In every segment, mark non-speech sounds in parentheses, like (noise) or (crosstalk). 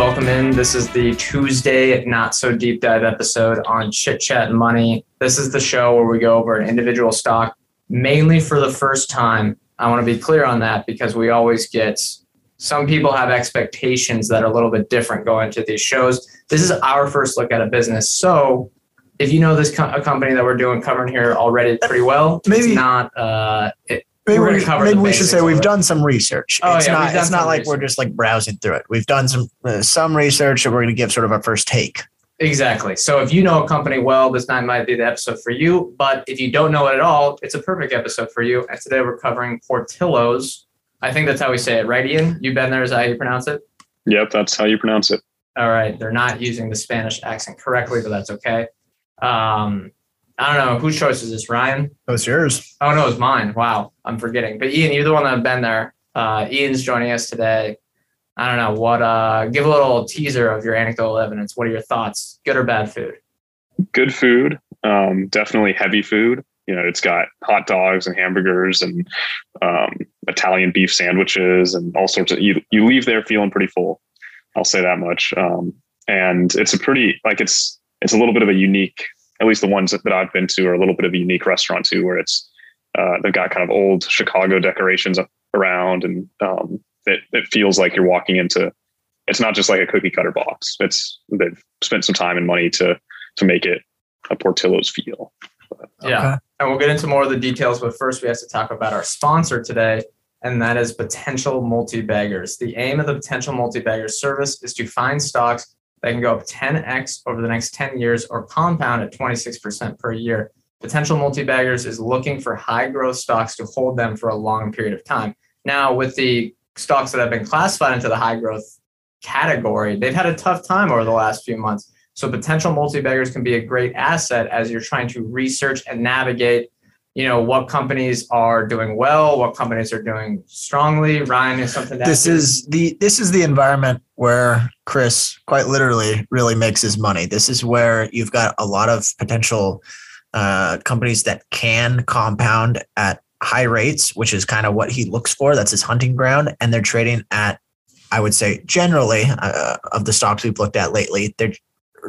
Welcome in. This is the Tuesday Not So Deep Dive episode on Chit Chat and Money. This is the show where we go over an individual stock mainly for the first time. I want to be clear on that because we always get some people have expectations that are a little bit different going to these shows. This is our first look at a business. So if you know this co- a company that we're doing covering here already pretty well, Maybe- it's not uh, it, Maybe, We're cover maybe the we should say we've done some research. Oh, it's yeah, not. It's not some like we're just like browsing through it. We've done some uh, some research, and we're going to give sort of our first take. Exactly. So if you know a company well, this night might be the episode for you. But if you don't know it at all, it's a perfect episode for you. And today we're covering Portillo's. I think that's how we say it, right, Ian? You've been there. Is that how you pronounce it? Yep, that's how you pronounce it. All right. They're not using the Spanish accent correctly, but that's okay. Um, I don't know whose choice is this, Ryan. What's yours? Oh no, it's mine. Wow, I'm forgetting. But Ian, you're the one that's been there. Uh, Ian's joining us today. I don't know what. Uh, give a little teaser of your anecdotal evidence. What are your thoughts? Good or bad food? Good food, um, definitely heavy food. You know, it's got hot dogs and hamburgers and um, Italian beef sandwiches and all sorts of. You you leave there feeling pretty full. I'll say that much. Um, and it's a pretty like it's it's a little bit of a unique. At least the ones that, that I've been to are a little bit of a unique restaurant too, where it's uh, they've got kind of old Chicago decorations around, and um, it it feels like you're walking into. It's not just like a cookie cutter box. It's they've spent some time and money to to make it a Portillo's feel. Yeah. Okay. And we'll get into more of the details, but first we have to talk about our sponsor today, and that is Potential Multi Baggers. The aim of the Potential Multi Baggers service is to find stocks that can go up 10x over the next 10 years or compound at 26% per year. Potential Multi Baggers is looking for high growth stocks to hold them for a long period of time. Now, with the stocks that have been classified into the high growth category, they've had a tough time over the last few months. So potential multi-baggers can be a great asset as you're trying to research and navigate, you know, what companies are doing well, what companies are doing strongly. Ryan is something that This is the this is the environment where Chris quite literally really makes his money. This is where you've got a lot of potential uh, companies that can compound at high rates, which is kind of what he looks for. That's his hunting ground, and they're trading at, I would say, generally uh, of the stocks we've looked at lately, they're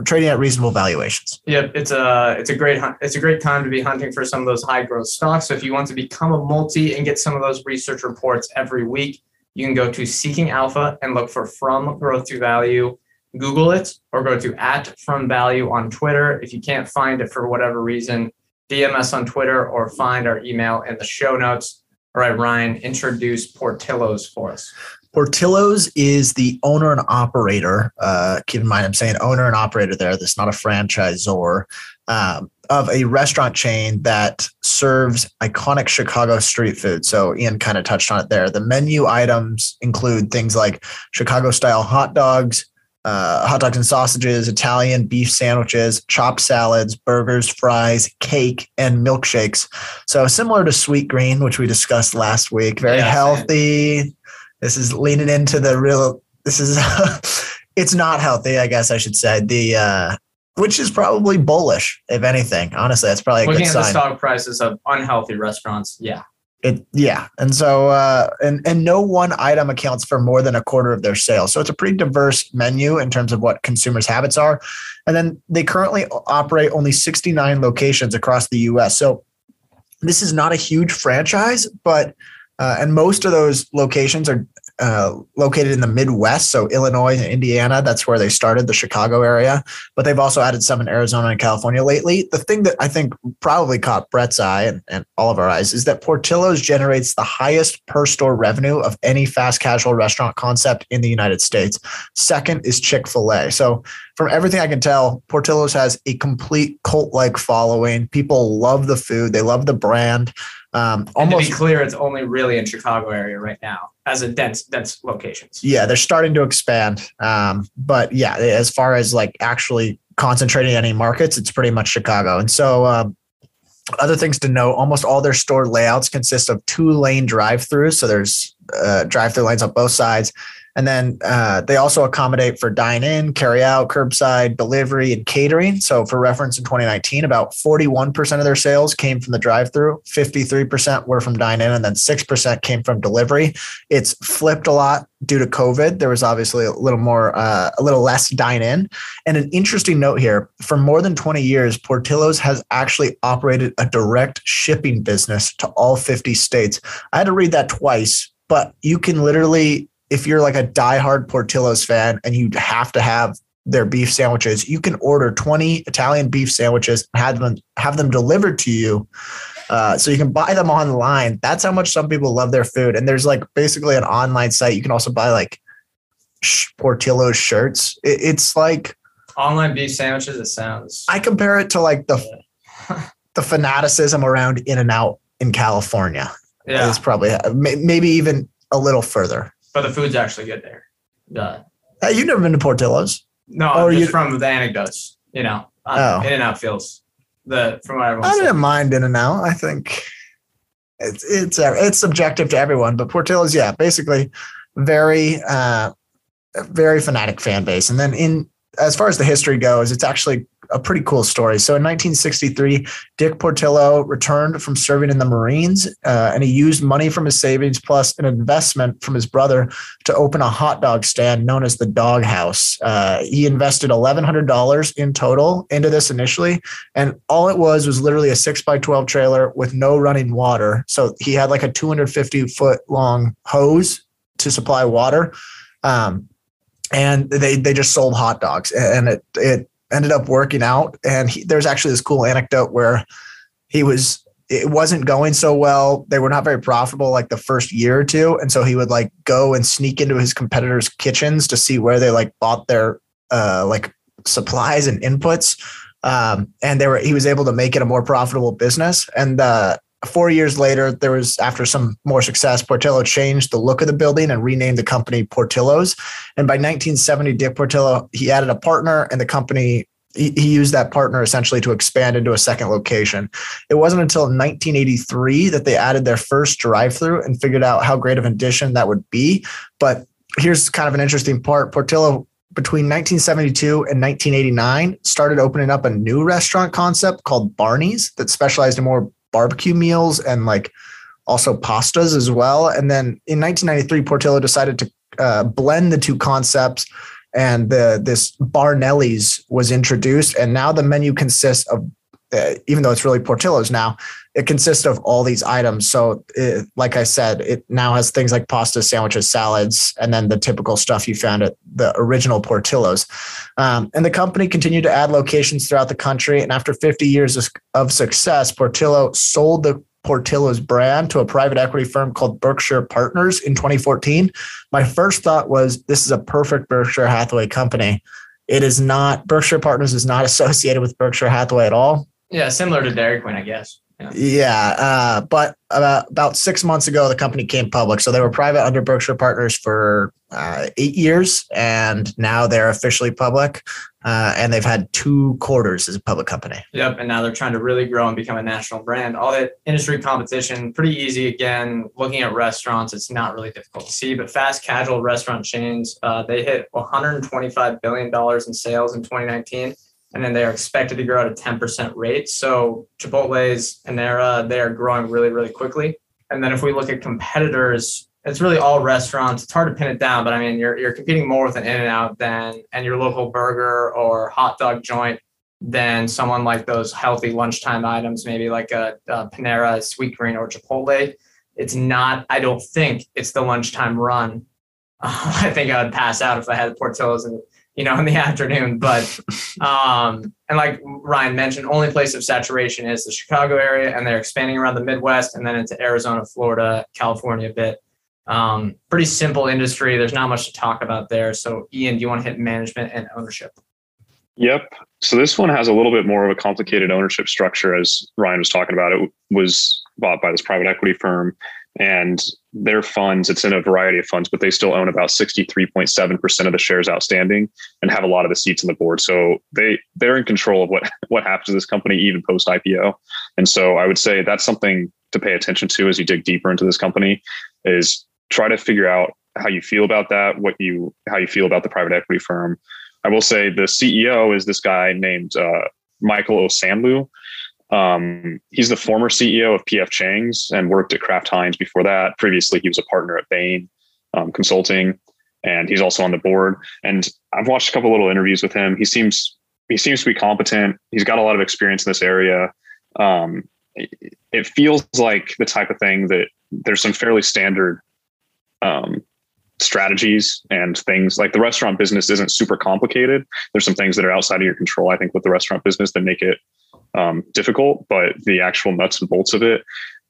trading at reasonable valuations. Yep, it's a it's a great. It's a great time to be hunting for some of those high growth stocks. So if you want to become a multi and get some of those research reports every week, you can go to Seeking Alpha and look for From Growth to Value. Google it or go to at From Value on Twitter. If you can't find it for whatever reason, DM us on Twitter or find our email in the show notes. All right, Ryan, introduce Portillo's for us. Portillo's is the owner and operator. Uh, keep in mind, I'm saying owner and operator there. That's not a franchisor um, of a restaurant chain that serves iconic Chicago street food. So Ian kind of touched on it there. The menu items include things like Chicago style hot dogs, uh, hot dogs and sausages, Italian beef sandwiches, chopped salads, burgers, fries, cake, and milkshakes. So similar to Sweetgreen, which we discussed last week, very Yeah, healthy. This is leaning into the real. This is. (laughs) it's not healthy, I guess I should say. The uh, which is probably bullish, if anything. Honestly, that's probably a Looking good at the stock prices of unhealthy restaurants, yeah. It yeah, and so uh, and and no one item accounts for more than a quarter of their sales. So it's a pretty diverse menu in terms of what consumers' habits are. And then they currently operate only 69 locations across the U.S. So this is not a huge franchise, but uh, and most of those locations are uh, located in the Midwest, so Illinois and Indiana. That's where they started, the Chicago area. But they've also added some in Arizona and California lately. The thing that I think probably caught Brett's eye and, and all of our eyes is that Portillo's generates the highest per store revenue of any fast casual restaurant concept in the United States. Second is Chick fil A. So, from everything I can tell, Portillo's has a complete cult like following. People love the food, they love the brand. Um, almost to be clear, it's only really in Chicago area right now as a dense dense locations. yeah, they're starting to expand. Um, but yeah, as far as like actually concentrating any markets, it's pretty much Chicago. And so, um, other things to note: almost all their store layouts consist of two lane drive-throughs. So there's uh, drive-through lanes on both sides, and then uh, they also accommodate for dine-in, carry-out, curbside delivery, and catering. So for reference, in 2019, about 41% of their sales came from the drive-through, 53% were from dine-in, and then 6% came from delivery. It's flipped a lot due to COVID. There was obviously a little more, uh, a little less dine-in. And an interesting note here: for more than 20 years, Portillo's has actually operated a direct shipping business to all 50 states. I had to read that twice, but you can literally if you're like a diehard Portillo's fan and you have to have their beef sandwiches, you can order 20 Italian beef sandwiches and have them have them delivered to you. Uh, so you can buy them online. That's how much some people love their food. And there's like basically an online site. You can also buy like sh- Portillo's shirts. It, it's like Online beef sandwiches. It sounds. I compare it to like the (laughs) the fanaticism around In-N-Out in California. yeah, It's probably maybe even a little further. But the food's actually good there. Yeah. Hey, you've never been to Portillo's? No, Oh, just you- from the anecdotes. You know, Oh. In-N-Out feels the from what everyone I didn't mind In-N-Out. I think it's it's uh, it's subjective to everyone, but Portillo's, yeah, basically very uh, very fanatic fan base. And then in as far as the history goes, it's actually a pretty cool story. So in 1963, Dick Portillo returned from serving in the Marines, uh, and he used money from his savings plus an investment from his brother to open a hot dog stand known as the Dog House. Uh, he invested $1,100 in total into this initially, and all it was was literally a six by 12 trailer with no running water. So he had like a 250 foot long hose to supply water. Um, and they, they just sold hot dogs and it, it ended up working out. And he, there's actually this cool anecdote where he was, it wasn't going so well. They were not very profitable like the first year or two. And so he would like go and sneak into his competitors' kitchens to see where they like bought their uh, like supplies and inputs um, and they were he was able to make it a more profitable business. And uh, four years later, there was after some more success, Portillo changed the look of the building and renamed the company Portillo's. And by 1970, Dick Portillo he added a partner, and the company. He, used that partner essentially to expand into a second location. It wasn't until 1983 that they added their first drive-through and figured out how great of an addition that would be. But here's kind of an interesting part: Portillo between 1972 and 1989 started opening up a new restaurant concept called Barney's that specialized in more barbecue meals and like also pastas as well. And then in 1993, Portillo decided to uh, blend the two concepts, and the this Barnelli's was introduced. And now the menu consists of, uh, even though it's really Portillo's now, it consists of all these items. So, it, like I said, it now has things like pasta, sandwiches, salads, and then the typical stuff you found at the original Portillo's. Um, and the company continued to add locations throughout the country. And after 50 years of, of success, Portillo sold the Portillo's brand to a private equity firm called Berkshire Partners in 2014. My first thought was this is a perfect Berkshire Hathaway company. It is not, Berkshire Partners is not (laughs) associated with Berkshire Hathaway at all. Yeah, similar to Dairy Queen, I guess. Yeah. Yeah, uh, but about, about six months ago, the company came public. So they were private under Berkshire Partners for uh, eight years, and now they're officially public. Uh, and they've had two quarters as a public company. Yep, and now they're trying to really grow and become a national brand. All that industry competition, pretty easy. Again, looking at restaurants, it's not really difficult to see. But fast casual restaurant chains, uh, they hit 125 billion dollars in sales in 2019, and then they are expected to grow at a 10% rate. So Chipotle's, Panera, they are growing really, really quickly. And then if we look at competitors, it's really all restaurants. It's hard to pin it down, but I mean, you're you're competing more with an In-N-Out than and your local burger or hot dog joint than someone like those healthy lunchtime items, maybe like a, a Panera, Sweetgreen, or Chipotle. It's not. I don't think it's the lunchtime run. (laughs) I think I would pass out if I had Portillo's in you know in the (laughs) afternoon. But um, and like Ryan mentioned, only place of saturation is the Chicago area, and they're expanding around the Midwest and then into Arizona, Florida, California a bit. Um, pretty simple industry. There's not much to talk about there. So, Ian, do you want to hit management and ownership? Yep. So this one has a little bit more of a complicated ownership structure, as Ryan was talking about. It was bought by this private equity firm, and their funds, it's in a variety of funds, but they still own about 63.7% of the shares outstanding and have a lot of the seats on the board. So they they're in control of what (laughs) what happens to this company even post IPO. And so I would say that's something to pay attention to as you dig deeper into this company is try to figure out how you feel about that, what you how you feel about the private equity firm. I will say the CEO is this guy named uh, Michael Osanloo. Um, he's the former CEO of PF Chang's and worked at Kraft Heinz before that. Previously, he was a partner at Bain um, Consulting, and he's also on the board. And I've watched a couple little interviews with him. He seems he seems to be competent. He's got a lot of experience in this area. Um, it, feels like the type of thing that there's some fairly standard um, strategies and things like the restaurant business isn't super complicated. There's some things that are outside of your control, I think, with the restaurant business that make it um, difficult, but the actual nuts and bolts of it,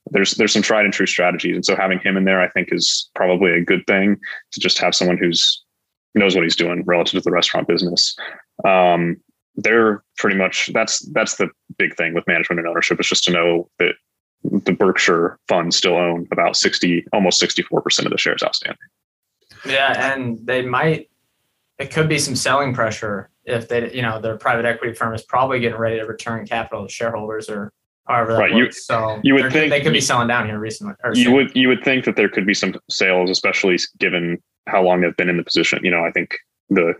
there's there's some tried and true strategies. And so having him in there, I think, is probably a good thing to just have someone who's knows what he's doing relative to the restaurant business. Um, they're pretty much that's that's the big thing with management and ownership is just to know that the Berkshire funds still own about 60, almost 64% of the shares outstanding. Yeah, and they might. It could be some selling pressure if they, you know, their private equity firm is probably getting ready to return capital to shareholders or however that Right, works. you- so you would think- they could be selling down here recently. Or You soon. would you would think that there could be some sales, especially given how long they've been in the position. You know, I think the,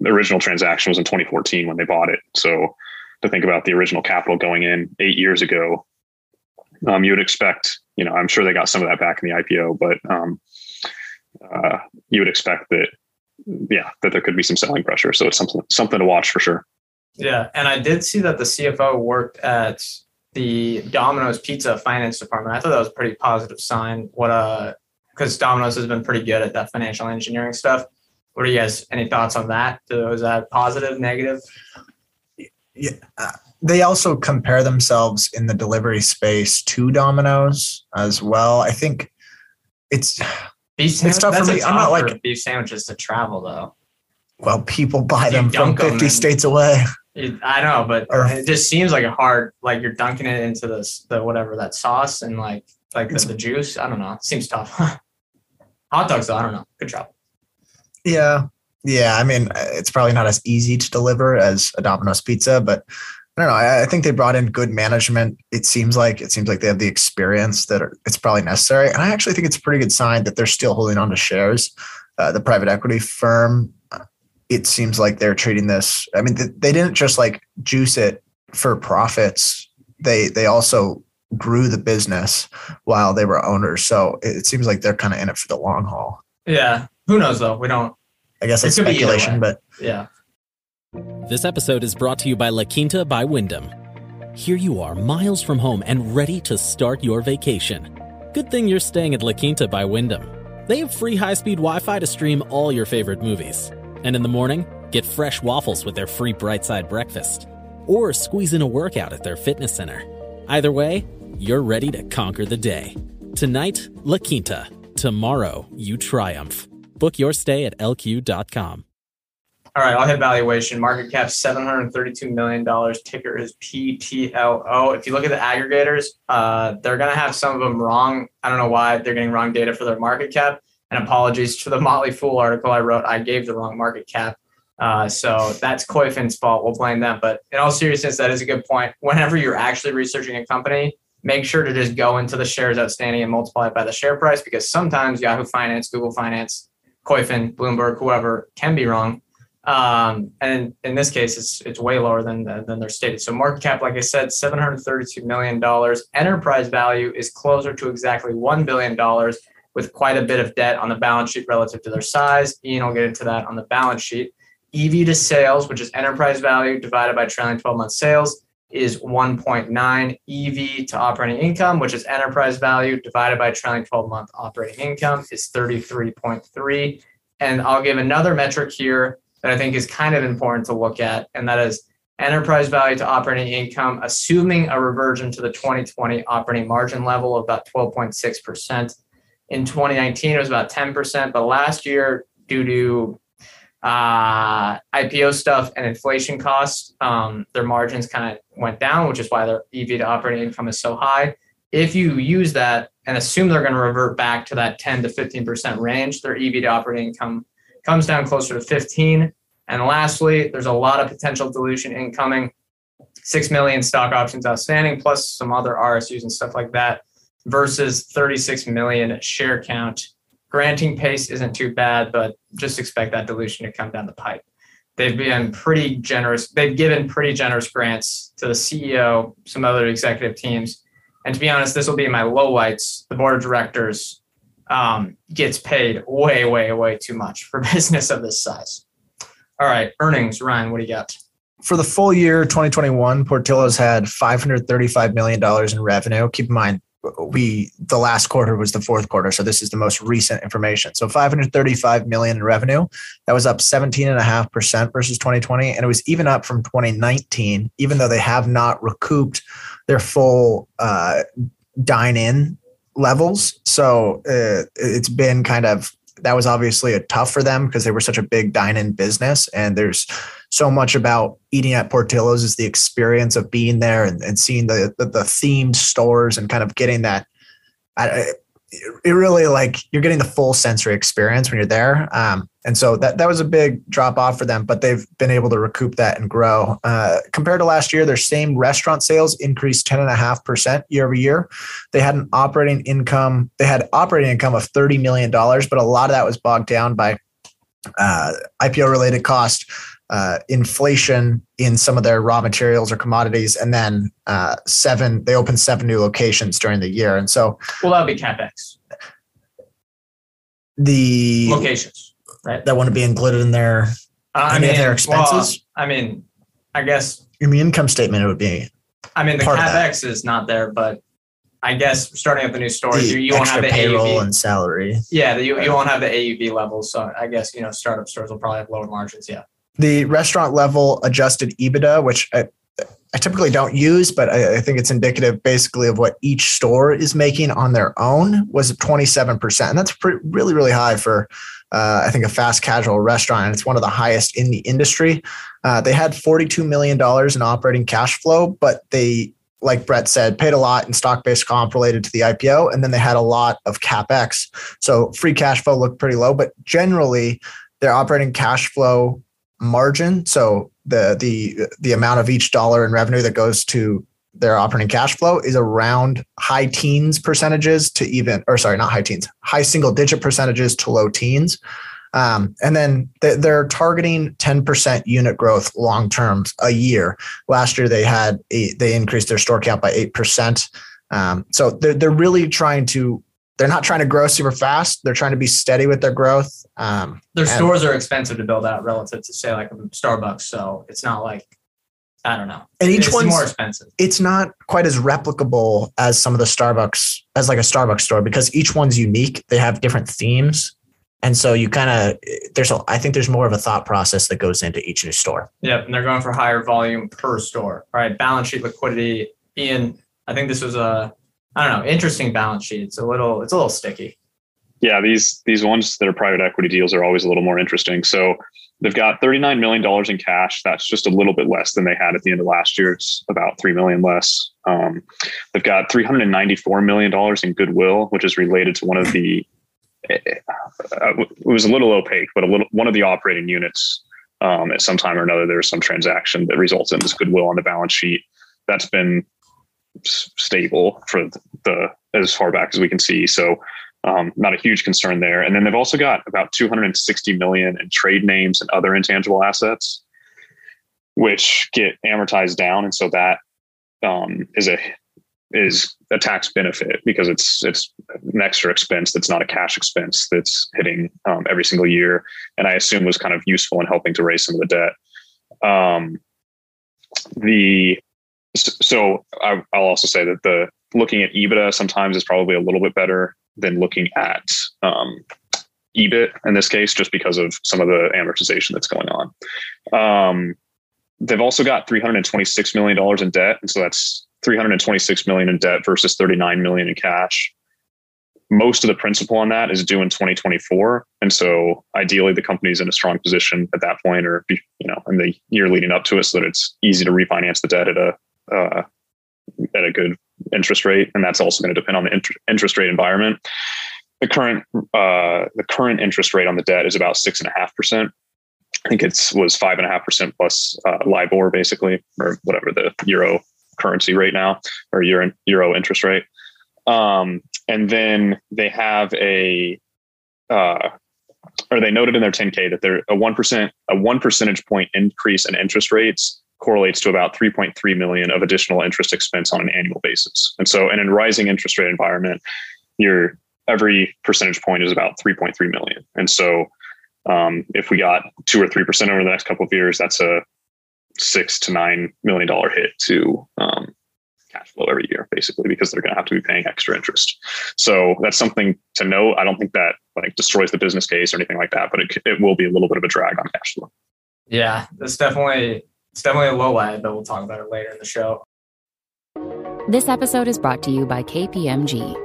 the original transaction was in 2014 when they bought it. So to think about the original capital going in eight years ago, um, you would expect. You know, I'm sure they got some of that back in the IPO, but um, uh, you would expect that. Yeah, that there could be some selling pressure. So it's something something to watch for sure. Yeah, and I did see that the CFO worked at the Domino's Pizza finance department. I thought that was a pretty positive sign. What uh, because Domino's has been pretty good at that financial engineering stuff. What are you guys? Any thoughts on that? Was that positive, negative? Yeah. uh, They also compare themselves in the delivery space to Domino's as well. I think it's Beef It's tough for me. I'm not like- beef sandwiches to travel though. well, people buy them from 50 and- states away. It, I know, but Or- it just seems like a hard, like you're dunking it into this, the whatever that sauce and like like the, the juice. I don't know. It seems tough. (laughs) Hot dogs though, I don't know. Good job. Yeah. Yeah. I mean, it's probably not as easy to deliver as a Domino's pizza, but I don't know. I, I think they brought in good management. It seems like it seems like they have the experience that are, it's probably necessary. And I actually think it's a pretty good sign that they're still holding on to shares. Uh, the private equity firm, uh, it seems like they're treating this. I mean, th- they didn't just like juice it for profits. They they also grew the business while they were owners. So it, it seems like they're kind of in it for the long haul. Yeah. Who knows though? We don't. I guess It it's could be either speculation, but Yeah. This episode is brought to you by La Quinta by Wyndham. Here you are, miles from home and ready to start your vacation. Good thing you're staying at La Quinta by Wyndham. They have free high speed Wi Fi to stream all your favorite movies. And in the morning, get fresh waffles with their free bright side breakfast. Or squeeze in a workout at their fitness center. Either way, you're ready to conquer the day. Tonight, La Quinta. Tomorrow, you triumph. Book your stay at lq.com. All right, I'll hit valuation. Market cap seven hundred thirty-two million dollars. Ticker is PTLO. If you look at the aggregators, uh, they're gonna have some of them wrong. I don't know why they're getting wrong data for their market cap. And apologies to the Motley Fool article I wrote. I gave the wrong market cap. Uh, so that's Koyfin's fault. We'll blame them. But in all seriousness, that is a good point. Whenever you're actually researching a company, make sure to just go into the shares outstanding and multiply it by the share price because sometimes Yahoo Finance, Google Finance, Koyfin, Bloomberg, whoever can be wrong. Um, and in this case, it's it's way lower than than they're stated. So market cap, like I said, seven hundred thirty-two million dollars. Enterprise value is closer to exactly one billion dollars, with quite a bit of debt on the balance sheet relative to their size. Ian will get into that on the balance sheet. EV to sales, which is enterprise value divided by trailing 12 month sales, is 1.9. EV to operating income, which is enterprise value divided by trailing 12 month operating income, is 33.3. And I'll give another metric here that I think is kind of important to look at, and that is enterprise value to operating income, assuming a reversion to the 2020 operating margin level of about 12.6%. In 2019, it was about 10%, but last year, due to uh, IPO stuff and inflation costs, um, their margins kind of went down, which is why their EV to operating income is so high. if you use that and assume they're going to revert back to that 10 to 15% range, their EV to operating income comes down closer to 15. And lastly, there's a lot of potential dilution incoming. 6 million stock options outstanding, plus some other RSUs and stuff like that, versus 36 million share count. Granting pace isn't too bad, but just expect that dilution to come down the pipe. They've been pretty generous. They've given pretty generous grants to the CEO, some other executive teams. And to be honest, this will be my low lights. The board of directors um, gets paid way, way, way too much for (laughs) business of this size. All right, earnings, Ryan, what do you got? For the full year 2021, Portillo's had $535 million in revenue. Keep in mind, we the last quarter was the fourth quarter so this is the most recent information so 535 million in revenue that was up 17.5% versus 2020 and it was even up from 2019 even though they have not recouped their full uh, dine in levels so uh, it's been kind of that was obviously a tough for them because they were such a big dine in business and there's so much about eating at Portillo's is the experience of being there and, and seeing the, the, the themed stores and kind of getting that. I, it really like you're getting the full sensory experience when you're there. Um, and so that, that was a big drop off for them, but they've been able to recoup that and grow. Uh, compared to last year, their same restaurant sales increased 10.5% year over year. They had an operating income, they had operating income of $30 million, but a lot of that was bogged down by uh, IPO related cost uh, inflation in some of their raw materials or commodities, and then uh, seven. They opened seven new locations during the year, and so well, that would be capex. The locations, right? That wouldn't be included in their uh, any I mean, of their expenses. Well, I mean, I guess in the income statement it would be. I mean, the capex is not there, but I guess starting up the new store, the you, you won't have the payroll AUV. and salary. Yeah, you, you won't have the AUV levels. So I guess you know startup stores will probably have lower margins. Yeah the restaurant level adjusted EBITDA, which I, I typically don't use, but I, I, think it's indicative basically of what each store is making on their own, was 27%. And that's pretty, really, really high for, uh, I think, a fast casual restaurant. It's one of the highest in the industry. Uh, they had $42 million in operating cash flow, but they, like Brett said, paid a lot in stock based comp related to the IPO. And then they had a lot of CapEx. So free cash flow looked pretty low, but generally, their operating cash flow margin. So the the the amount of each dollar in revenue that goes to their operating cash flow is around high teens percentages to even, or sorry, not high teens, high single digit percentages to low teens. Um, and then they're targeting 10% unit growth long term a year. Last year they had a, they increased their store count by 8%. Um, so they're, they're really trying to they're not trying to grow super fast. They're trying to be steady with their growth. Um, their stores are expensive to build out relative to say like a Starbucks. So it's not like I don't know. And each it's one's more expensive. It's not quite as replicable as some of the Starbucks as like a Starbucks store because each one's unique. They have different themes. And so you kind of there's a I think there's more of a thought process that goes into each new store. Yep, and they're going for higher volume per store. All right, balance sheet liquidity. Ian, I think this was a I don't know, interesting balance sheet. It's a little it's a little sticky. Yeah, these these ones that are private equity deals are always a little more interesting. So they've got $39 million in cash. That's just a little bit less than they had at the end of last year. It's about 3 million less. Um, they've got $394 million in goodwill, which is related to one of the, uh, it was a little opaque, but a little, one of the operating units um, at some time or another, there's some transaction that results in this goodwill on the balance sheet. That's been stable for the as far back as we can see. So um, not a huge concern there. And then they've also got about 260 million in trade names and other intangible assets, which get amortized down, and so that um, is a is a tax benefit because it's it's an extra expense that's not a cash expense that's hitting um, every single year, and I assume was kind of useful in helping to raise some of the debt. Um, the so I, will also say that the looking at EBITDA sometimes is probably a little bit better than looking at um, EBIT in this case, just because of some of the amortization that's going on. Um, they've also got 326 million dollars in debt, and so that's 326 million in debt versus 39 million in cash. Most of the principal on that is due in 2024, and so ideally the company's in a strong position at that point, or you know, in the year leading up to it, so that it's easy to refinance the debt at a uh, at a good interest rate, and that's also going to depend on the inter- interest rate environment. The current uh, the current interest rate on the debt is about six and a half percent. I think it's was five and a half percent plus uh, LIBOR, basically, or whatever the euro currency rate now, or euro euro interest rate. Um, and then they have a, uh, or they noted in their 10K that they're a one percent a one percentage point increase in interest rates correlates to about 3.3 million of additional interest expense on an annual basis. And so, in a rising interest rate environment, your every percentage point is about 3.3 million. And so, um, if we got two or three percent over the next couple of years, that's a six to nine million dollar hit to um, cash flow every year, basically, because they're going to have to be paying extra interest. So that's something to note. I don't think that like destroys the business case or anything like that, but it, it will be a little bit of a drag on cash flow. Yeah, that's definitely it's definitely a low ad, but we'll talk about it later in the show. This episode is brought to you by KPMG.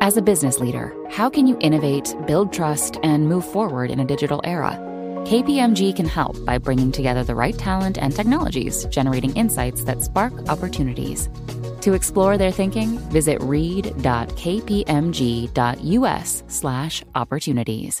As a business leader, how can you innovate, build trust, and move forward in a digital era? KPMG can help by bringing together the right talent and technologies, generating insights that spark opportunities. To explore their thinking, visit read.kpmg.us/opportunities.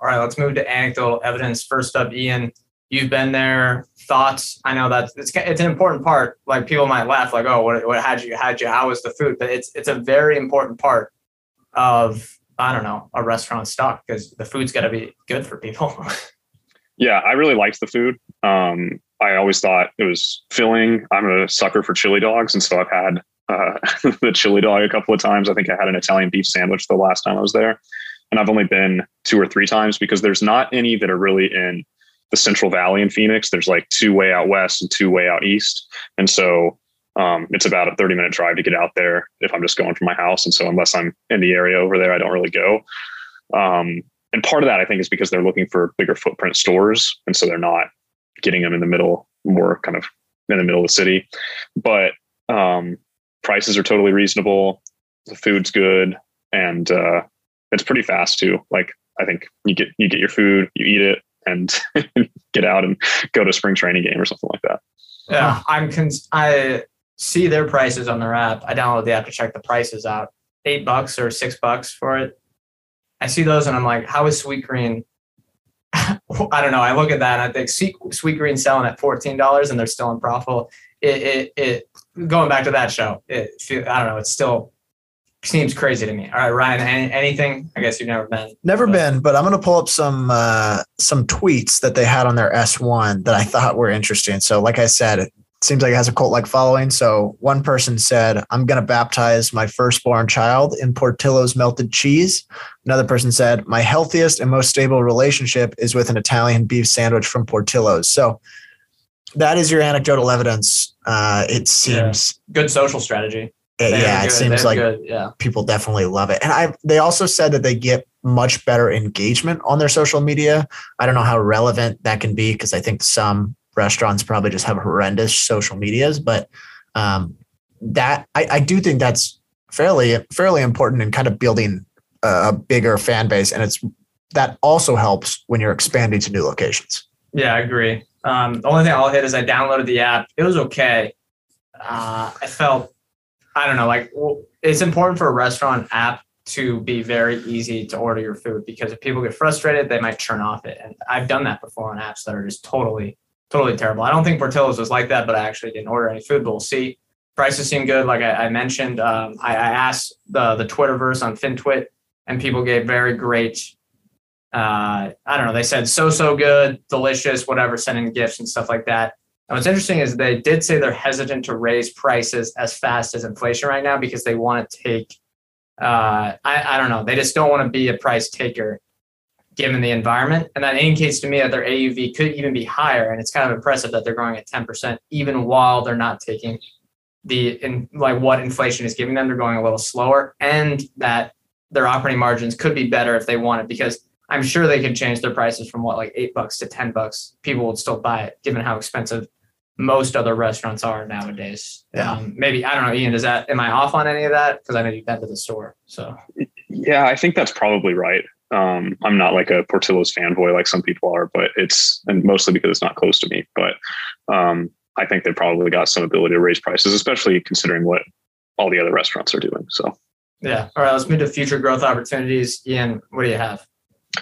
All right, let's move to anecdotal evidence. First up, Ian, you've been there. Thoughts? I know that it's it's an important part. Like people might laugh, like, "Oh, what what had you had you? How was the food?" But it's it's a very important part of I don't know a restaurant stock because the food's got to be good for people. (laughs) yeah, I really liked the food. Um, I always thought it was filling. I'm a sucker for chili dogs, and so I've had uh, (laughs) the chili dog a couple of times. I think I had an Italian beef sandwich the last time I was there, and I've only been two or three times because there's not any that are really in the Central Valley in Phoenix. There's like two way out west and two way out east, and so um, it's about a 30 minute drive to get out there if I'm just going from my house. And so unless I'm in the area over there, I don't really go. Um, and part of that I think is because they're looking for bigger footprint stores, and so they're not getting them in the middle, more kind of in the middle of the city. But um, prices are totally reasonable. The food's good, and uh, it's pretty fast too. Like I think you get you get your food, you eat it, and (laughs) get out and go to a spring training game or something like that. Yeah, I'm. Cons- I see their prices on their app. I download the app to check the prices out. Eight bucks or six bucks for it. I see those and I'm like, how is Sweetgreen? (laughs) I don't know. I look at that and I think Sweet, Sweetgreen selling at fourteen dollars and they're still in profit. It, it, it going back to that show. It I don't know. It's still seems crazy to me. All right, Ryan. Any, anything? I guess you've never been. Never but. been, but I'm going to pull up some uh, some tweets that they had on their S1 that I thought were interesting. So, like I said, it seems like it has a cult like following. So one person said, I'm going to baptize my firstborn child in Portillo's melted cheese. Another person said, my healthiest and most stable relationship is with an Italian beef sandwich from Portillo's. So that is your anecdotal evidence. Uh, it seems yeah. good social strategy. It, yeah, it seems like yeah. people definitely love it. And I they also said that they get much better engagement on their social media. I don't know how relevant that can be because I think some restaurants probably just have horrendous social medias, but um, that I, I do think that's fairly fairly important in kind of building a, a bigger fan base, and it's that also helps when you're expanding to new locations. Yeah, I agree. Um, the only thing I'll hit is I downloaded the app. It was okay. Uh, I felt, I don't know, like it's important for a restaurant app to be very easy to order your food because if people get frustrated, they might turn off it. And I've done that before on apps that are just totally totally terrible. I don't think Portillo's was like that, but I actually didn't order any food, but we'll see. prices seem good. Like I, I mentioned, um, I, I, asked the the Twitterverse on FinTwit, and people gave very great. Uh, I don't know. They said so so good, delicious, whatever, sending gifts and stuff like that. And what's interesting is they did say they're hesitant to raise prices as fast as inflation right now because they want to take. Uh, I, I don't know. They just don't want to be a price taker given the environment. And that indicates to me that their AUV could even be higher. And it's kind of impressive that they're growing at 10%, even while they're not taking the in like what inflation is giving them. They're going a little slower and that their operating margins could be better if they wanted because I'm sure they could change their prices from what like eight bucks to 10 bucks. People would still buy it given how expensive most other restaurants are nowadays. Yeah. Um, maybe I don't know, Ian. Is that am I off on any of that? Because I know you've been to the store. So yeah, I think that's probably right. Um, I'm not like a Portillo's fanboy like some people are, but it's and mostly because it's not close to me. But um, I think they probably got some ability to raise prices, especially considering what all the other restaurants are doing. So yeah. All right, let's move to future growth opportunities. Ian, what do you have?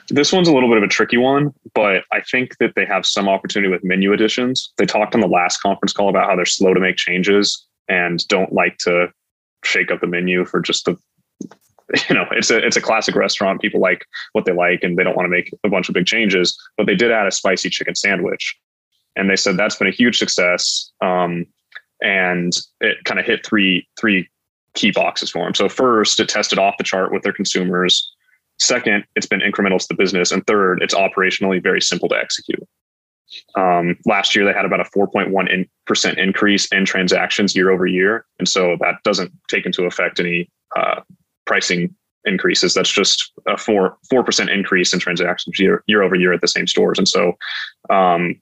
This one's a little bit of a tricky one, but I think that they have some opportunity with menu additions. They talked on the last conference call about how they're slow to make changes and don't like to shake up the menu for just the you know it's a it's a classic restaurant. People like what they like and they don't want to make a bunch of big changes but they did add a spicy chicken sandwich. And they said that's been a huge success um, and it kind of hit three three key boxes for them so first it tested off the chart with their consumers Second, it's been incremental to the business. And third, it's operationally very simple to execute. Um, last year, they had about a 4.1% in, increase in transactions year over year. And so that doesn't take into effect any uh, pricing increases. That's just a 4, 4% increase in transactions year, year over year at the same stores. And so um,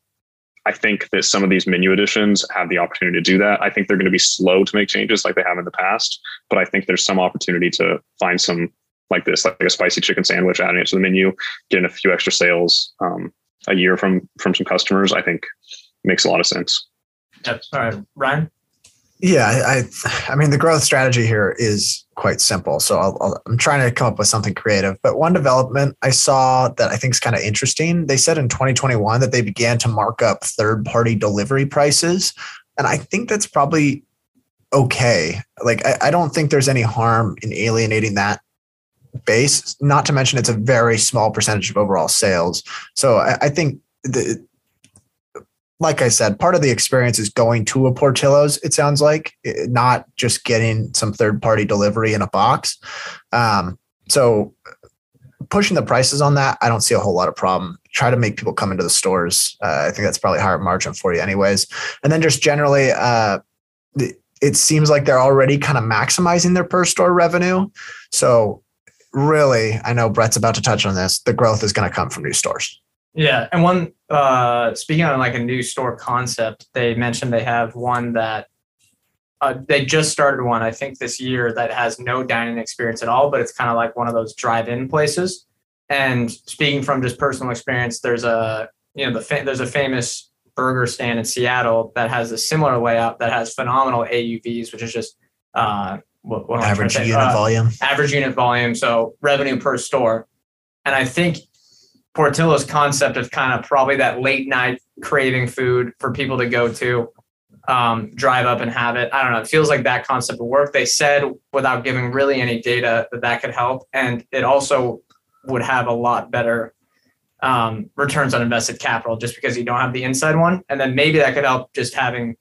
I think that some of these menu additions have the opportunity to do that. I think they're going to be slow to make changes like they have in the past, but I think there's some opportunity to find some like this, like a spicy chicken sandwich, adding it to the menu, getting a few extra sales um, a year from from some customers, I think makes a lot of sense. Yep. All right, Ryan. Yeah, I, I mean, the growth strategy here is quite simple. So i am trying to come up with something creative. But one development I saw that I think is kind of interesting. They said in 2021 that they began to mark up third-party delivery prices, and I think that's probably okay. Like, I, I don't think there's any harm in alienating that base. Not to mention, it's a very small percentage of overall sales. So I, I think the like I said, part of the experience is going to a Portillo's. It sounds like not just getting some third party delivery in a box. Um, so pushing the prices on that, I don't see a whole lot of problem. Try to make people come into the stores. Uh, I think that's probably higher margin for you, anyways. And then just generally, uh, it seems like they're already kind of maximizing their per store revenue. So really, I know Brett's about to touch on this. The growth is going to come from new stores. Yeah, and one uh, speaking on like a new store concept, they mentioned they have one that uh, they just started one I think this year that has no dining experience at all, but it's kind of like one of those drive-in places. And speaking from just personal experience, there's a you know the fa- there's a famous burger stand in Seattle that has a similar layout that has phenomenal AUVs, which is just uh, what, what average unit uh, volume. average unit volume so revenue per store. And i think portillo's concept of kind of probably that late night craving food for people to go to um, drive up and have it i don't know it feels like that concept would work. They said without giving really any data that that could help and it also would have a lot better um, returns on invested capital just because you don't have the inside one. And then maybe that could help just having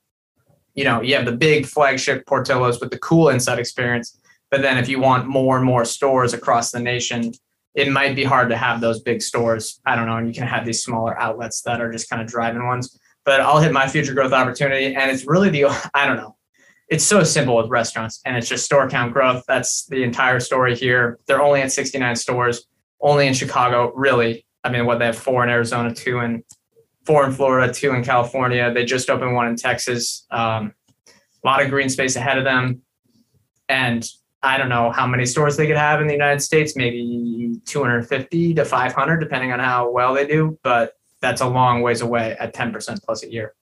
you know, you have the big flagship Portillo's with the cool inside experience. But then if you want more and more stores across the nation, it might be hard to have those big stores. I don't know. And you can have these smaller outlets that are just kind of driving ones. But I'll hit my future growth opportunity. And it's really the, (laughs) I don't know. It's so simple with restaurants and it's just store count growth. That's the entire story here. They're only at 69 stores, only in Chicago, really. I mean, what they have four in Arizona, two in four in Florida, two in California. They just opened one in Texas. Um, a lot of green space ahead of them. And I don't know how many stores they could have in the United States, maybe 250 to 500, depending on how well they do. But that's a long ways away at 10% plus a year.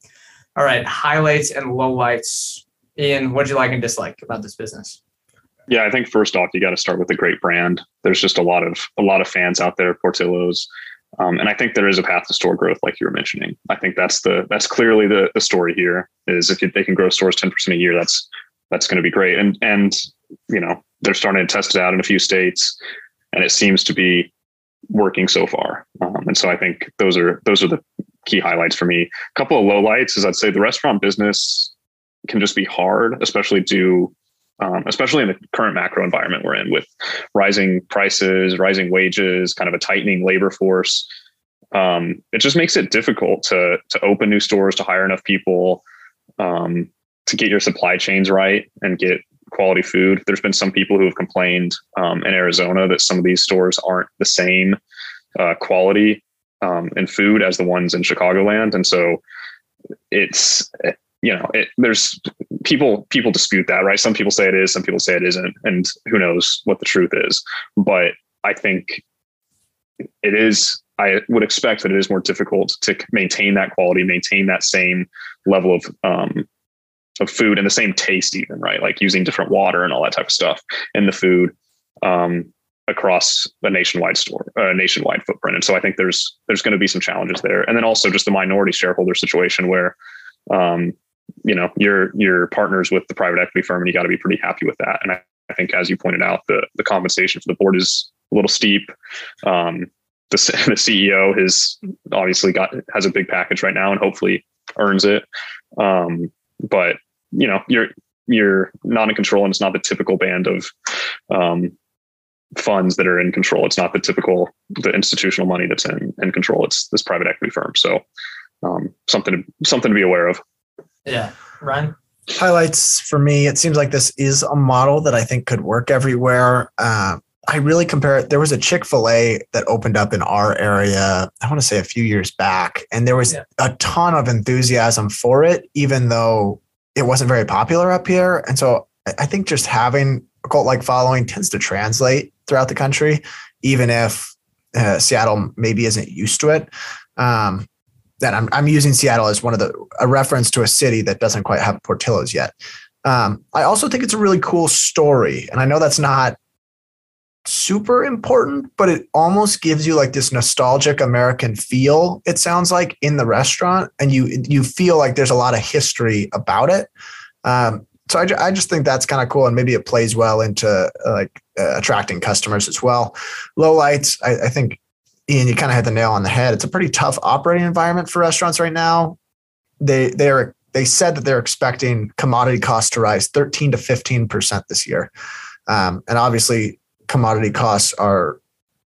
All right, highlights and lowlights. Ian, what do you like and dislike about this business? Yeah, I think first off, you got to start with a great brand. There's just a lot of a lot of fans out there. Portillo's um, and I think there is a path to store growth, like you were mentioning. I think that's the that's clearly the the story here. Is if they can grow stores ten percent a year, that's that's going to be great. And and you know they're starting to test it out in a few states, and it seems to be working so far. Um, and so I think those are those are the key highlights for me. A couple of lowlights is I'd say the restaurant business can just be hard, especially due um, especially in the current macro environment we're in with rising prices, rising wages, kind of a tightening labor force. Um, it just makes it difficult to to open new stores, to hire enough people, um, to get your supply chains right and get quality food. There's been some people who have complained um, in Arizona that some of these stores aren't the same uh, quality um, in food as the ones in Chicagoland, and so it's you know it, there's people people dispute that right? Some people say it is some people say it isn't and who knows what the truth is. But i think it is i would expect that it is more difficult to maintain that quality maintain that same level of um, of food and the same taste even right? Like using different water and all that type of stuff in the food um, across a nationwide store a nationwide footprint. And so i think there's there's going to be some challenges there. And then also just the minority shareholder situation where um, you know you're you're partners with the private equity firm and you got to be pretty happy with that. And I, I, think as you pointed out the the compensation for the board is a little steep. Um, the, (laughs) the ceo has obviously got has a big package right now and hopefully earns it. Um, but you know you're you're not in control and it's not the typical band of um, funds that are in control. It's not the typical the institutional money that's in, in control. It's this private equity firm. So um, something to, something to be aware of yeah. Ryan? Highlights for me, it seems like this is a model that I think could work everywhere. Uh, I really compare it. There was a Chick fil A that opened up in our area, I want to say a few years back, and there was yeah. a ton of enthusiasm for it, even though it wasn't very popular up here. And so I think just having a cult like following tends to translate throughout the country, even if uh, Seattle maybe isn't used to it. Um, that I'm, I'm using Seattle as one of the a reference to a city that doesn't quite have Portillo's yet. Um, I also think it's a really cool story, and I know that's not super important, but it almost gives you like this nostalgic American feel. It sounds like in the restaurant, and you you feel like there's a lot of history about it. Um, so I, I just think that's kind of cool, and maybe it plays well into uh, like uh, attracting customers as well. Low lights, I, I think Ian, you kind of hit the nail on the head. It's a pretty tough operating environment for restaurants right now. They they're they said that they're expecting commodity costs to rise 13 to 15 percent this year, um, and obviously commodity costs are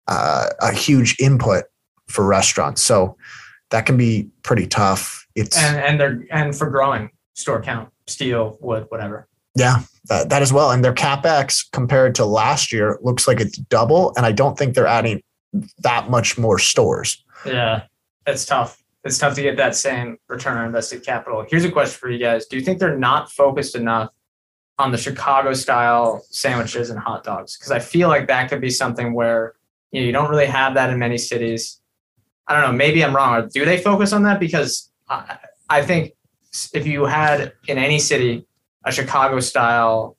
uh, a huge input for restaurants. So that can be pretty tough. It's and and they're and for growing store count, steel, wood, whatever. Yeah, that, that as well. And their capex compared to last year looks like it's double. And I don't think they're adding that much more stores. Yeah, it's tough. It's tough to get that same return on invested capital. Here's a question for you guys. Do you think they're not focused enough on the Chicago style sandwiches and hot dogs? Because I feel like that could be something where you know you don't really have that in many cities. I don't know. Maybe I'm wrong. Do they focus on that? Because I, I think if you had in any city a Chicago style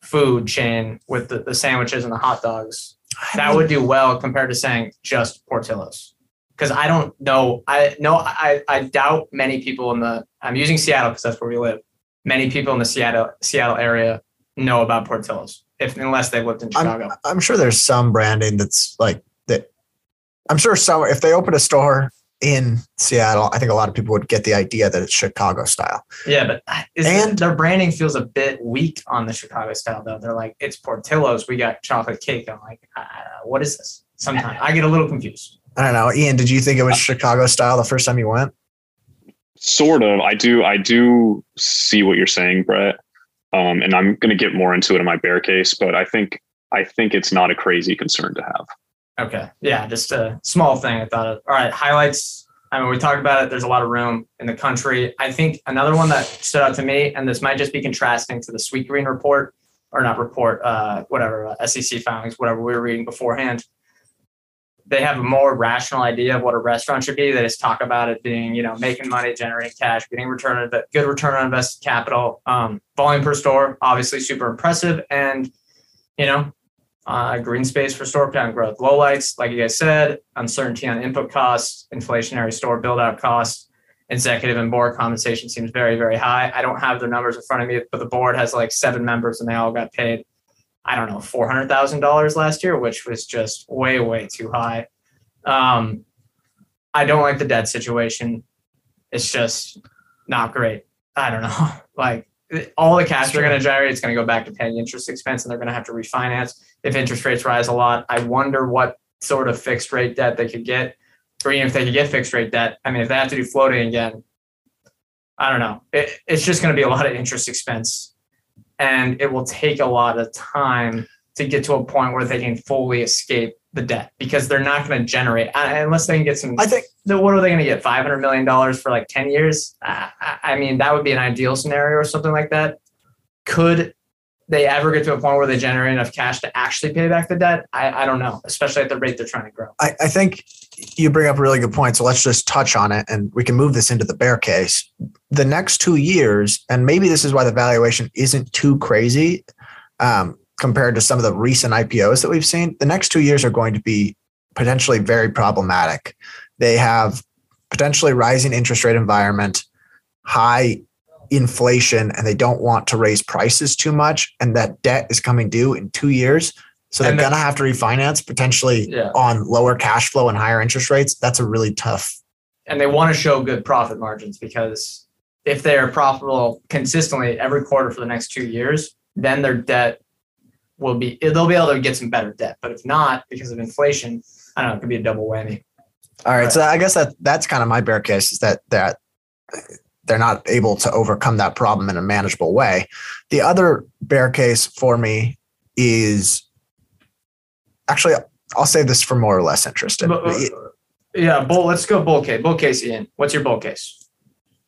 food chain with the, the sandwiches and the hot dogs, that would do well compared to saying just Portillo's. Because I don't know, I know I, I doubt many people in the I'm using Seattle because that's where we live. Many people in the Seattle Seattle area know about Portillo's, if unless they've lived in Chicago. I'm, I'm sure there's some branding that's like that. I'm sure some if they open a store in Seattle, I think a lot of people would get the idea that it's Chicago style. Yeah, but and their branding feels a bit weak on the Chicago style though. They're like, it's Portillo's. We got chocolate cake. I'm like, uh, what is this? Sometimes I get a little confused. I don't know, Ian. Did you think it was Chicago style the first time you went? Sort of. I do. I do see what you're saying, Brett. Um, and I'm going to get more into it in my bear case, but I think I think it's not a crazy concern to have. Okay. Yeah, just a small thing I thought of. All right, highlights. I mean, we talked about it. There's a lot of room in the country. I think another one that stood out to me, and this might just be contrasting to the Sweetgreen report, or not report, uh, whatever, uh, SEC filings, whatever we were reading beforehand. They have a more rational idea of what a restaurant should be. They just talk about it being, you know, making money, generating cash, getting return on good return on invested capital, um, volume per store, obviously super impressive, and you know, uh, green space for store count growth. Low lights, like you guys said, uncertainty on input costs, inflationary store build out costs. executive and board compensation seems very, very high. I don't have the numbers in front of me, but the board has like seven members and they all got paid, I don't know, $400,000 last year, which was just way, way too high. Um, I don't like the debt situation. It's just not great. I don't know. (laughs) Like all the cash they're going to generate it's going to go back to paying interest expense and they're going to have to refinance if interest rates rise a lot. I wonder what sort of fixed rate debt they could get, or even if they could get fixed rate debt. I mean, if they have to do floating again, I don't know. It, it's just going to be a lot of interest expense and it will take a lot of time to get to a point where they can fully escape the debt because they're not going to generate unless they can get some. I think. What are they going to get? Five hundred million dollars for like ten years? Uh, I mean, that would be an ideal scenario or something like that. Could they ever get to a point where they generate enough cash to actually pay back the debt? I, I don't know, especially at the rate they're trying to grow. I, I think you bring up a really good point. So let's just touch on it and we can move this into the bear case. The next two years, and maybe this is why the valuation isn't too crazy. Um, compared to some of the recent IPOs that we've seen, the next two years are going to be potentially very problematic. They have potentially rising interest rate environment, high inflation, and they don't want to raise prices too much. And that debt is coming due in two years. So they're going to have to refinance potentially yeah. on lower cash flow and higher interest rates. That's a really tough. And they want to show good profit margins because if they're profitable consistently every quarter for the next two years, then their debt will be they'll be able to get some better debt. But if not, because of inflation, I don't know, it could be a double whammy. All right. But, so I guess that that's kind of my bear case is that that they're not able to overcome that problem in a manageable way. The other bear case for me is actually I'll save this for more or less interested. But, uh, yeah, bull. Let's go bull case. Bull case, Ian. What's your bull case?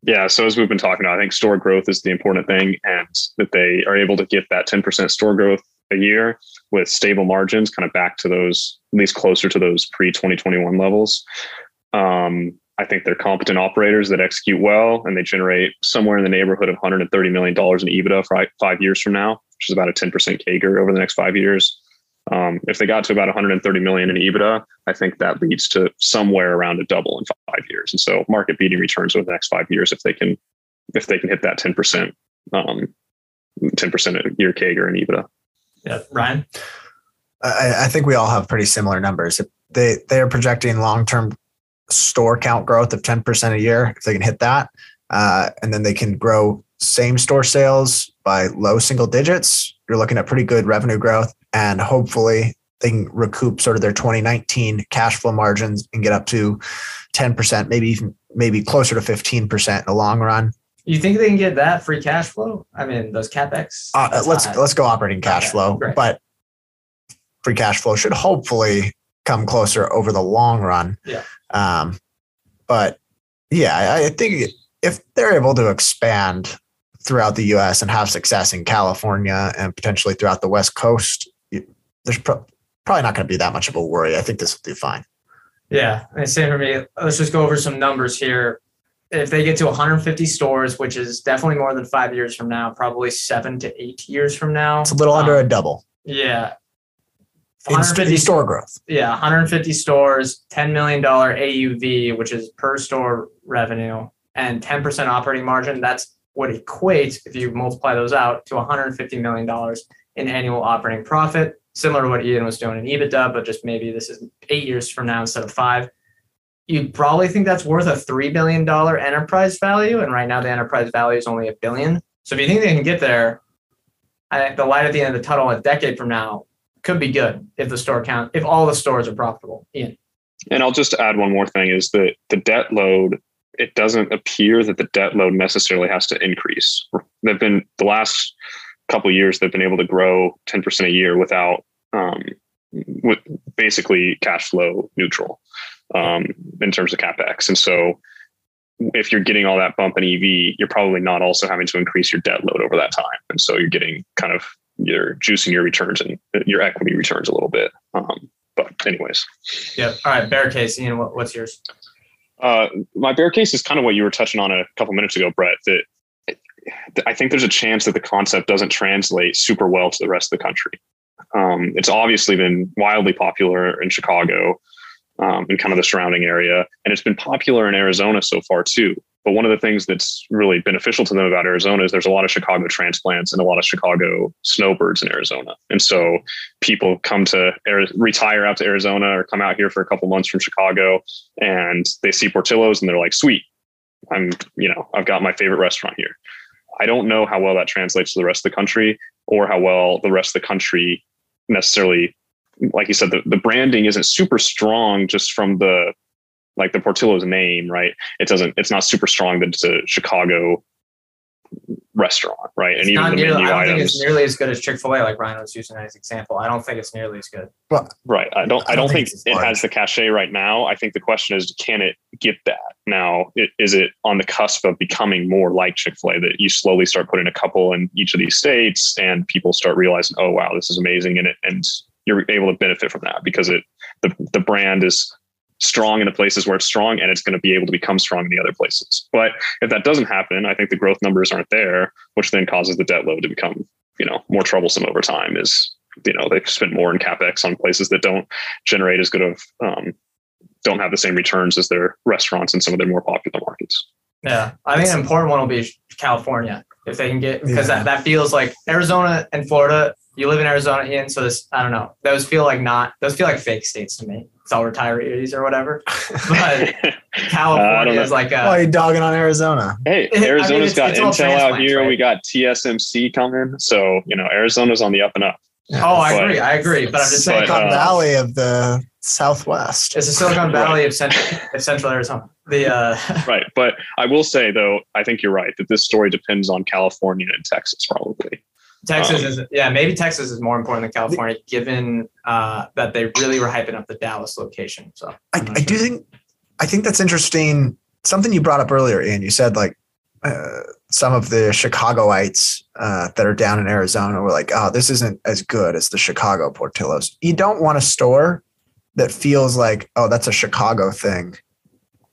Yeah, so as we've been talking about, I think store growth is the important thing, and that they are able to get that 10% store growth a year with stable margins, kind of back to those, at least closer to those pre 2021 levels. Um, I think they're competent operators that execute well and they generate somewhere in the neighborhood of $130 million in EBITDA for five years from now, which is about a 10% CAGR over the next five years. Um, if they got to about 130 million in EBITDA, I think that leads to somewhere around a double in five years. And so market beating returns over the next five years if they can if they can hit that 10% um, 10% a year CAGR in EBITDA. Yeah, Ryan. I, I think we all have pretty similar numbers. They they are projecting long term store count growth of ten percent a year. If they can hit that, uh, and then they can grow same store sales by low single digits, you're looking at pretty good revenue growth, and hopefully they can recoup sort of their 2019 cash flow margins and get up to 10%, maybe even maybe closer to 15% in the long run. You think they can get that free cash flow? I mean, those capex. Uh, let's high. let's go operating cash okay, flow, great. but free cash flow should hopefully come closer over the long run. Yeah. Um, but yeah, I, I think if they're able to expand throughout the U.S. and have success in California and potentially throughout the West Coast, there's pro- probably not going to be that much of a worry. I think this will do fine. Yeah, and same for me. Let's just go over some numbers here if they get to 150 stores, which is definitely more than five years from now, probably seven to eight years from now. It's a little um, under a double. Yeah. In store growth. Yeah, 150 stores, $10 million AUV, which is per store revenue, and 10% operating margin. That's what equates, if you multiply those out, to $150 million in annual operating profit, similar to what Ian was doing in EBITDA, but just maybe this is eight years from now instead of five you probably think that's worth a $3 billion enterprise value. And right now the enterprise value is only a billion. So if you think they can get there, I think the light at the end of the tunnel a decade from now could be good if the store count, if all the stores are profitable. Ian. And I'll just add one more thing is that the debt load, it doesn't appear that the debt load necessarily has to increase. They've been the last couple years, they've been able to grow 10% a year without um, with basically cash flow neutral um, in terms of capex. And so, if you're getting all that bump in EV, you're probably not also having to increase your debt load over that time. And so, you're getting kind of you're juicing your returns and your equity returns a little bit. Um, but anyways, Yep. All right, bear case. Ian, what, what's yours? Uh, my bear case is kind of what you were touching on a couple minutes ago, Brett. That I think there's a chance that the concept doesn't translate super well to the rest of the country. Um, it's obviously been wildly popular in Chicago um, and kind of the surrounding area, and it's been popular in Arizona so far too. but one of the things that's really beneficial to them about Arizona is there's a lot of Chicago transplants and a lot of Chicago snowbirds in Arizona. And so people come to retire out to Arizona or come out here for a couple months from Chicago and they see Portillo's and they're like, sweet, I'm, you know, I've got my favorite restaurant here. I don't know how well that translates to the rest of the country or how well the rest of the country necessarily, like you said, the, the branding isn't super strong just from the like the Portillo's name, right? It doesn't, it's not super strong that it's a Chicago restaurant, right? It's and even the nearly, menu I don't items, think it's nearly as good as Chick Fil A, like Ryan was using as an example. I don't think it's nearly as good. Well, right. I don't. I don't, I don't think, think it has the cachet right now. I think the question is, can it get that now? It, is it on the cusp of becoming more like Chick Fil A that you slowly start putting a couple in each of these states, and people start realizing, oh wow, this is amazing, and it and you're able to benefit from that because it the the brand is strong in the places where it's strong and it's going to be able to become strong in the other places. But if that doesn't happen, I think the growth numbers aren't there, which then causes the debt load to become, you know, more troublesome over time is, you know, they've spent more in capex on places that don't generate as good of, um, don't have the same returns as their restaurants in some of their more popular markets. Yeah. I think an important one will be California if they can get, because yeah. that, that feels like Arizona and Florida, you live in Arizona, Ian. So this, I don't know, those feel like not, those feel like fake states to me it's all retirees or whatever. (laughs) But California uh, is like a. Why are you dogging on Arizona? Hey, Arizona's (laughs) I mean, got it's Intel out here. Right? We got TSMC coming. So, you know, Arizona's on the up and up. Yeah, oh, I agree. I agree. But I'm just saying. Silicon uh, Valley of the Southwest. It's the Silicon Valley right. of, central, of Central Arizona. The uh, (laughs) Right. But I will say, though, I think you're right that this story depends on California and Texas, probably. Texas um, is yeah, maybe Texas is more important than California, given uh, that they really were hyping up the Dallas location. So I, I do think I think that's interesting. Something you brought up earlier, Ian. You said like uh, some of the Chicagoites uh, that are down in Arizona were like, "Oh, this isn't as good as the Chicago Portillo's." You don't want a store that feels like, "Oh, that's a Chicago thing."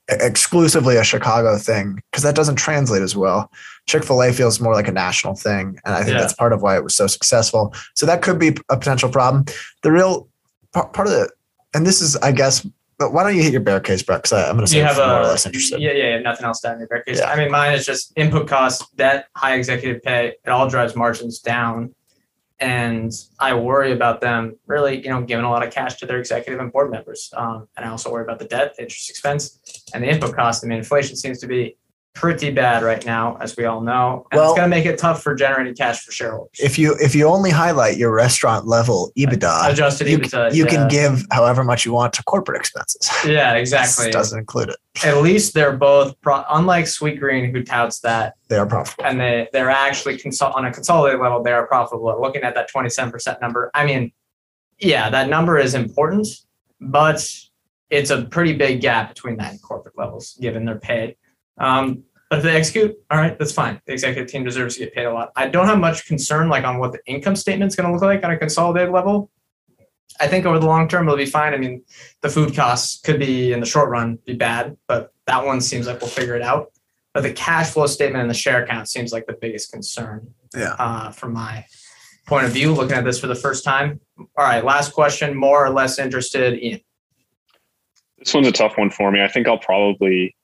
exclusively a Chicago thing because that doesn't translate as well. Chick fil A feels more like a national thing. And I think yeah. that's part of why it was so successful. So that could be a potential problem. The real part of the, and this is, I guess, but why don't you hit your bear case, Brett? Because I'm going to say have more a, or less interested. Yeah, yeah, yeah. nothing else to add in your bear case. Yeah. I mean, mine is just input costs, debt, high executive pay. It all drives margins down and I worry about them really, you know, giving a lot of cash to their executive and board members. Um, and I also worry about the debt, the interest expense, and the input cost. I mean, inflation seems to be pretty bad right now, as we all know. And well, it's going to make it tough for generating cash for shareholders. If you if you only highlight your restaurant level EBITDA, adjusted you, EBITDA, you yeah. can give however much you want to corporate expenses. (laughs) Yeah, exactly. (laughs) doesn't include it. At least they're both pro- unlike Sweetgreen, who touts that they are profitable, and they they're actually consol- on a consolidated level they are profitable. Looking at that twenty seven percent number, I mean, yeah, that number is important, but it's a pretty big gap between that and corporate levels, given their pay. Um, but if they execute, all right, that's fine. The executive team deserves to get paid a lot. I don't have much concern like on what the income statement is going to look like on a consolidated level. I think over the long term it'll be fine. I mean, the food costs could be in the short run be bad, but that one seems like we'll figure it out. But the cash flow statement and the share count seems like the biggest concern. Yeah. Uh, from my point of view, looking at this for the first time. All right, last question. More or less interested in? This one's a tough one for me. I think I'll probably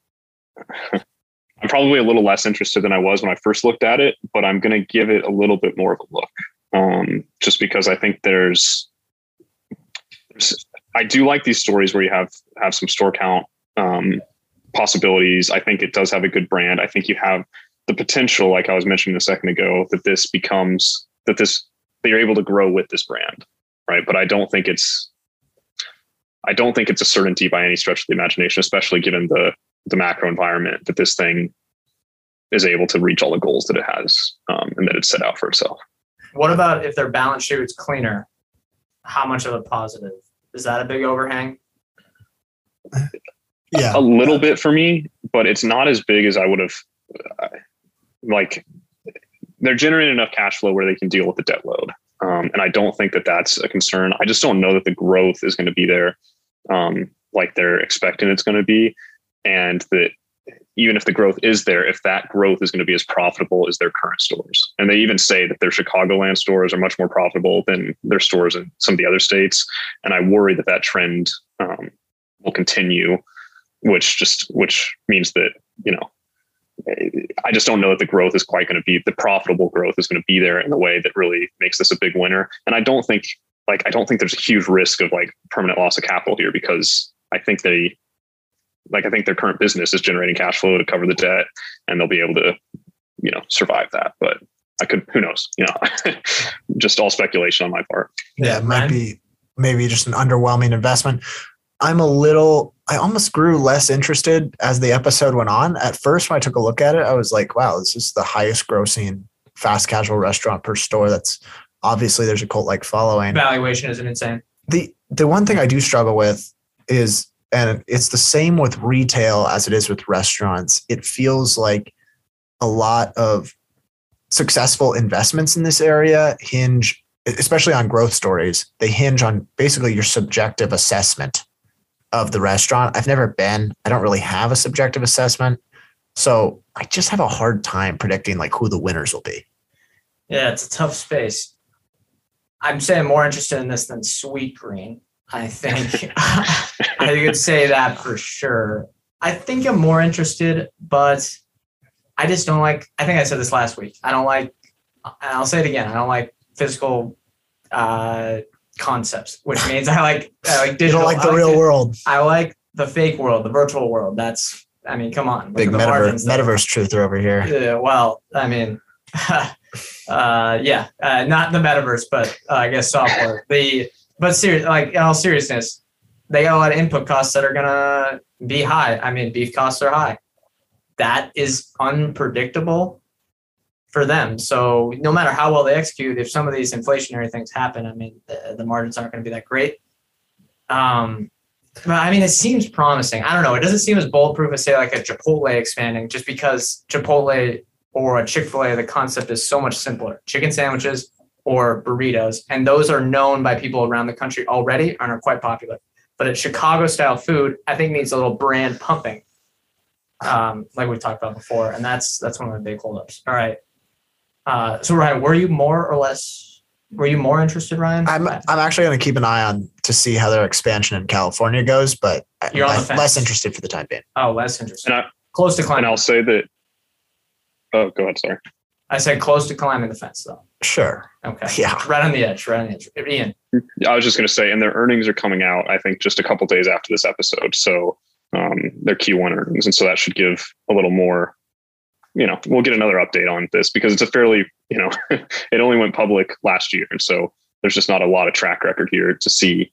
I'm probably a little less interested than I was when I first looked at it, but I'm going to give it a little bit more of a look, um, just because I think there's, there's, I do like these stories where you have have some store count um, possibilities. I think it does have a good brand. I think you have the potential, like I was mentioning a second ago, that this becomes that this that you're able to grow with this brand, right? But I don't think it's I don't think it's a certainty by any stretch of the imagination, especially given the the macro environment that this thing is able to reach all the goals that it has um, and that it's set out for itself. What about if their balance sheet is cleaner? How much of a positive? Is that a big overhang? Yeah, a, a little bit for me, but it's not as big as I would have. Uh, like, they're generating enough cash flow where they can deal with the debt load, um, and I don't think that that's a concern. I just don't know that the growth is going to be there, um, like they're expecting it's going to be and that even if the growth is there, if that growth is going to be as profitable as their current stores. And they even say that their Chicagoland stores are much more profitable than their stores in some of the other states. And I worry that that trend um, will continue, which just which means that you know I just don't know that the growth is quite going to be the profitable growth is going to be there in the way that really makes this a big winner. And I don't think like I don't think there's a huge risk of like permanent loss of capital here because I think they like I think their current business is generating cash flow to cover the debt and they'll be able to you know survive that. But I could who knows you know (laughs) just all speculation on my part. Yeah, it might be maybe just an underwhelming investment. I'm a little, I almost grew less interested as the episode went on. At first, when I took a look at it, I was like, wow, this is the highest grossing fast casual restaurant per store. That's obviously there's a cult like following. Valuation isn't insane. The the one thing I do struggle with is, and it's the same with retail as it is with restaurants. It feels like a lot of successful investments in this area hinge, especially on growth stories, they hinge on basically your subjective assessment of the restaurant. I've never been. I don't really have a subjective assessment. So I just have a hard time predicting like who the winners will be. Yeah, it's a tough space. I'm saying more interested in this than Sweetgreen. I think (laughs) I could say that for sure. I think I'm more interested, but I just don't like. I think I said this last week. I don't like. I'll say it again. I don't like physical uh, concepts, which means I like I like digital. (laughs) You don't like the real world. I like the fake world, the virtual world. That's I mean, come on. Big metaverse, metaverse truther over here. Yeah, well, I mean, (laughs) uh, yeah, uh, not the metaverse, but uh, I guess software. the but serious, like in all seriousness, they got a lot of input costs that are gonna be high. I mean, beef costs are high. That is unpredictable for them. So no matter how well they execute, if some of these inflationary things happen, I mean, the, the margins aren't going to be that great. Um, but I mean, it seems promising. I don't know. It doesn't seem as bulletproof as say like a Chipotle expanding, just because Chipotle or a Chick Fil A, the concept is so much simpler. Chicken sandwiches or burritos, and those are known by people around the country already and are quite popular. But a Chicago style food, I think needs a little brand pumping, um, like we talked about before, and that's that's one of the big holdups. All right, uh, so Ryan, were you more or less? Were you more interested, Ryan? I'm I'm actually going to keep an eye on to see how their expansion in California goes, but You're on the less, fence. less interested for the time being. oh, less interested. And I, Close to climbing. and climbing. I'll say that. Oh, go ahead. Sorry. I said close to climbing the fence, though. Sure. Okay. Yeah. Right on the edge. Right on the edge. Ian. I was just going to say, and their earnings are coming out. I think just a couple days after this episode, so um, their Q1 earnings, and so that should give a little more. You know, we'll get another update on this because it's a fairly, you know, (laughs) it only went public last year, and so there's just not a lot of track record here to see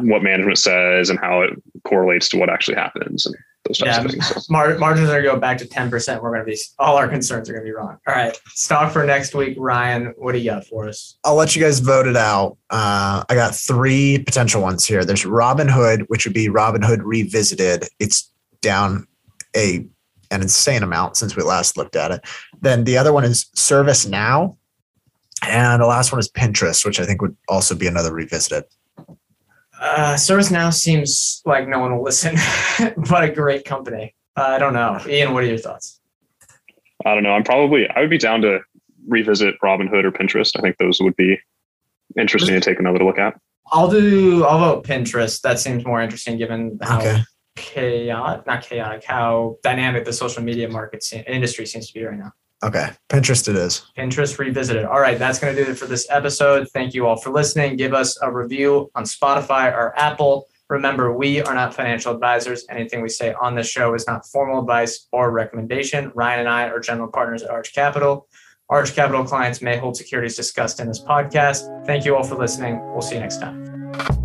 what management says and how it correlates to what actually happens and those types Yeah, of things. So. mar- margins are going to go back to 10%. We're going to be, all our concerns are going to be wrong. All right. Stock for next week. Ryan, what do you got for us? I'll let you guys vote it out. Uh, I got three potential ones here. There's Robinhood, which would be Robinhood Revisited. It's down a an insane amount since we last looked at it. Then the other one is ServiceNow, and the last one is Pinterest, which I think would also be another revisited. Uh, ServiceNow seems like no one will listen, (laughs) but a great company. Uh, I don't know. Ian, what are your thoughts? I don't know. I'm probably I would be down to revisit Robinhood or Pinterest. I think those would be interesting to take another look at. I'll do, I'll vote Pinterest. That seems more interesting given how Okay. chaotic, not chaotic, how dynamic the social media market se- industry seems to be right now. Okay, Pinterest it is. Pinterest Revisited. All right, that's going to do it for this episode. Thank you all for listening. Give us a review on Spotify or Apple. Remember, we are not financial advisors. Anything we say on this show is not formal advice or recommendation. Ryan and I are general partners at Arch Capital. Arch Capital clients may hold securities discussed in this podcast. Thank you all for listening. We'll see you next time.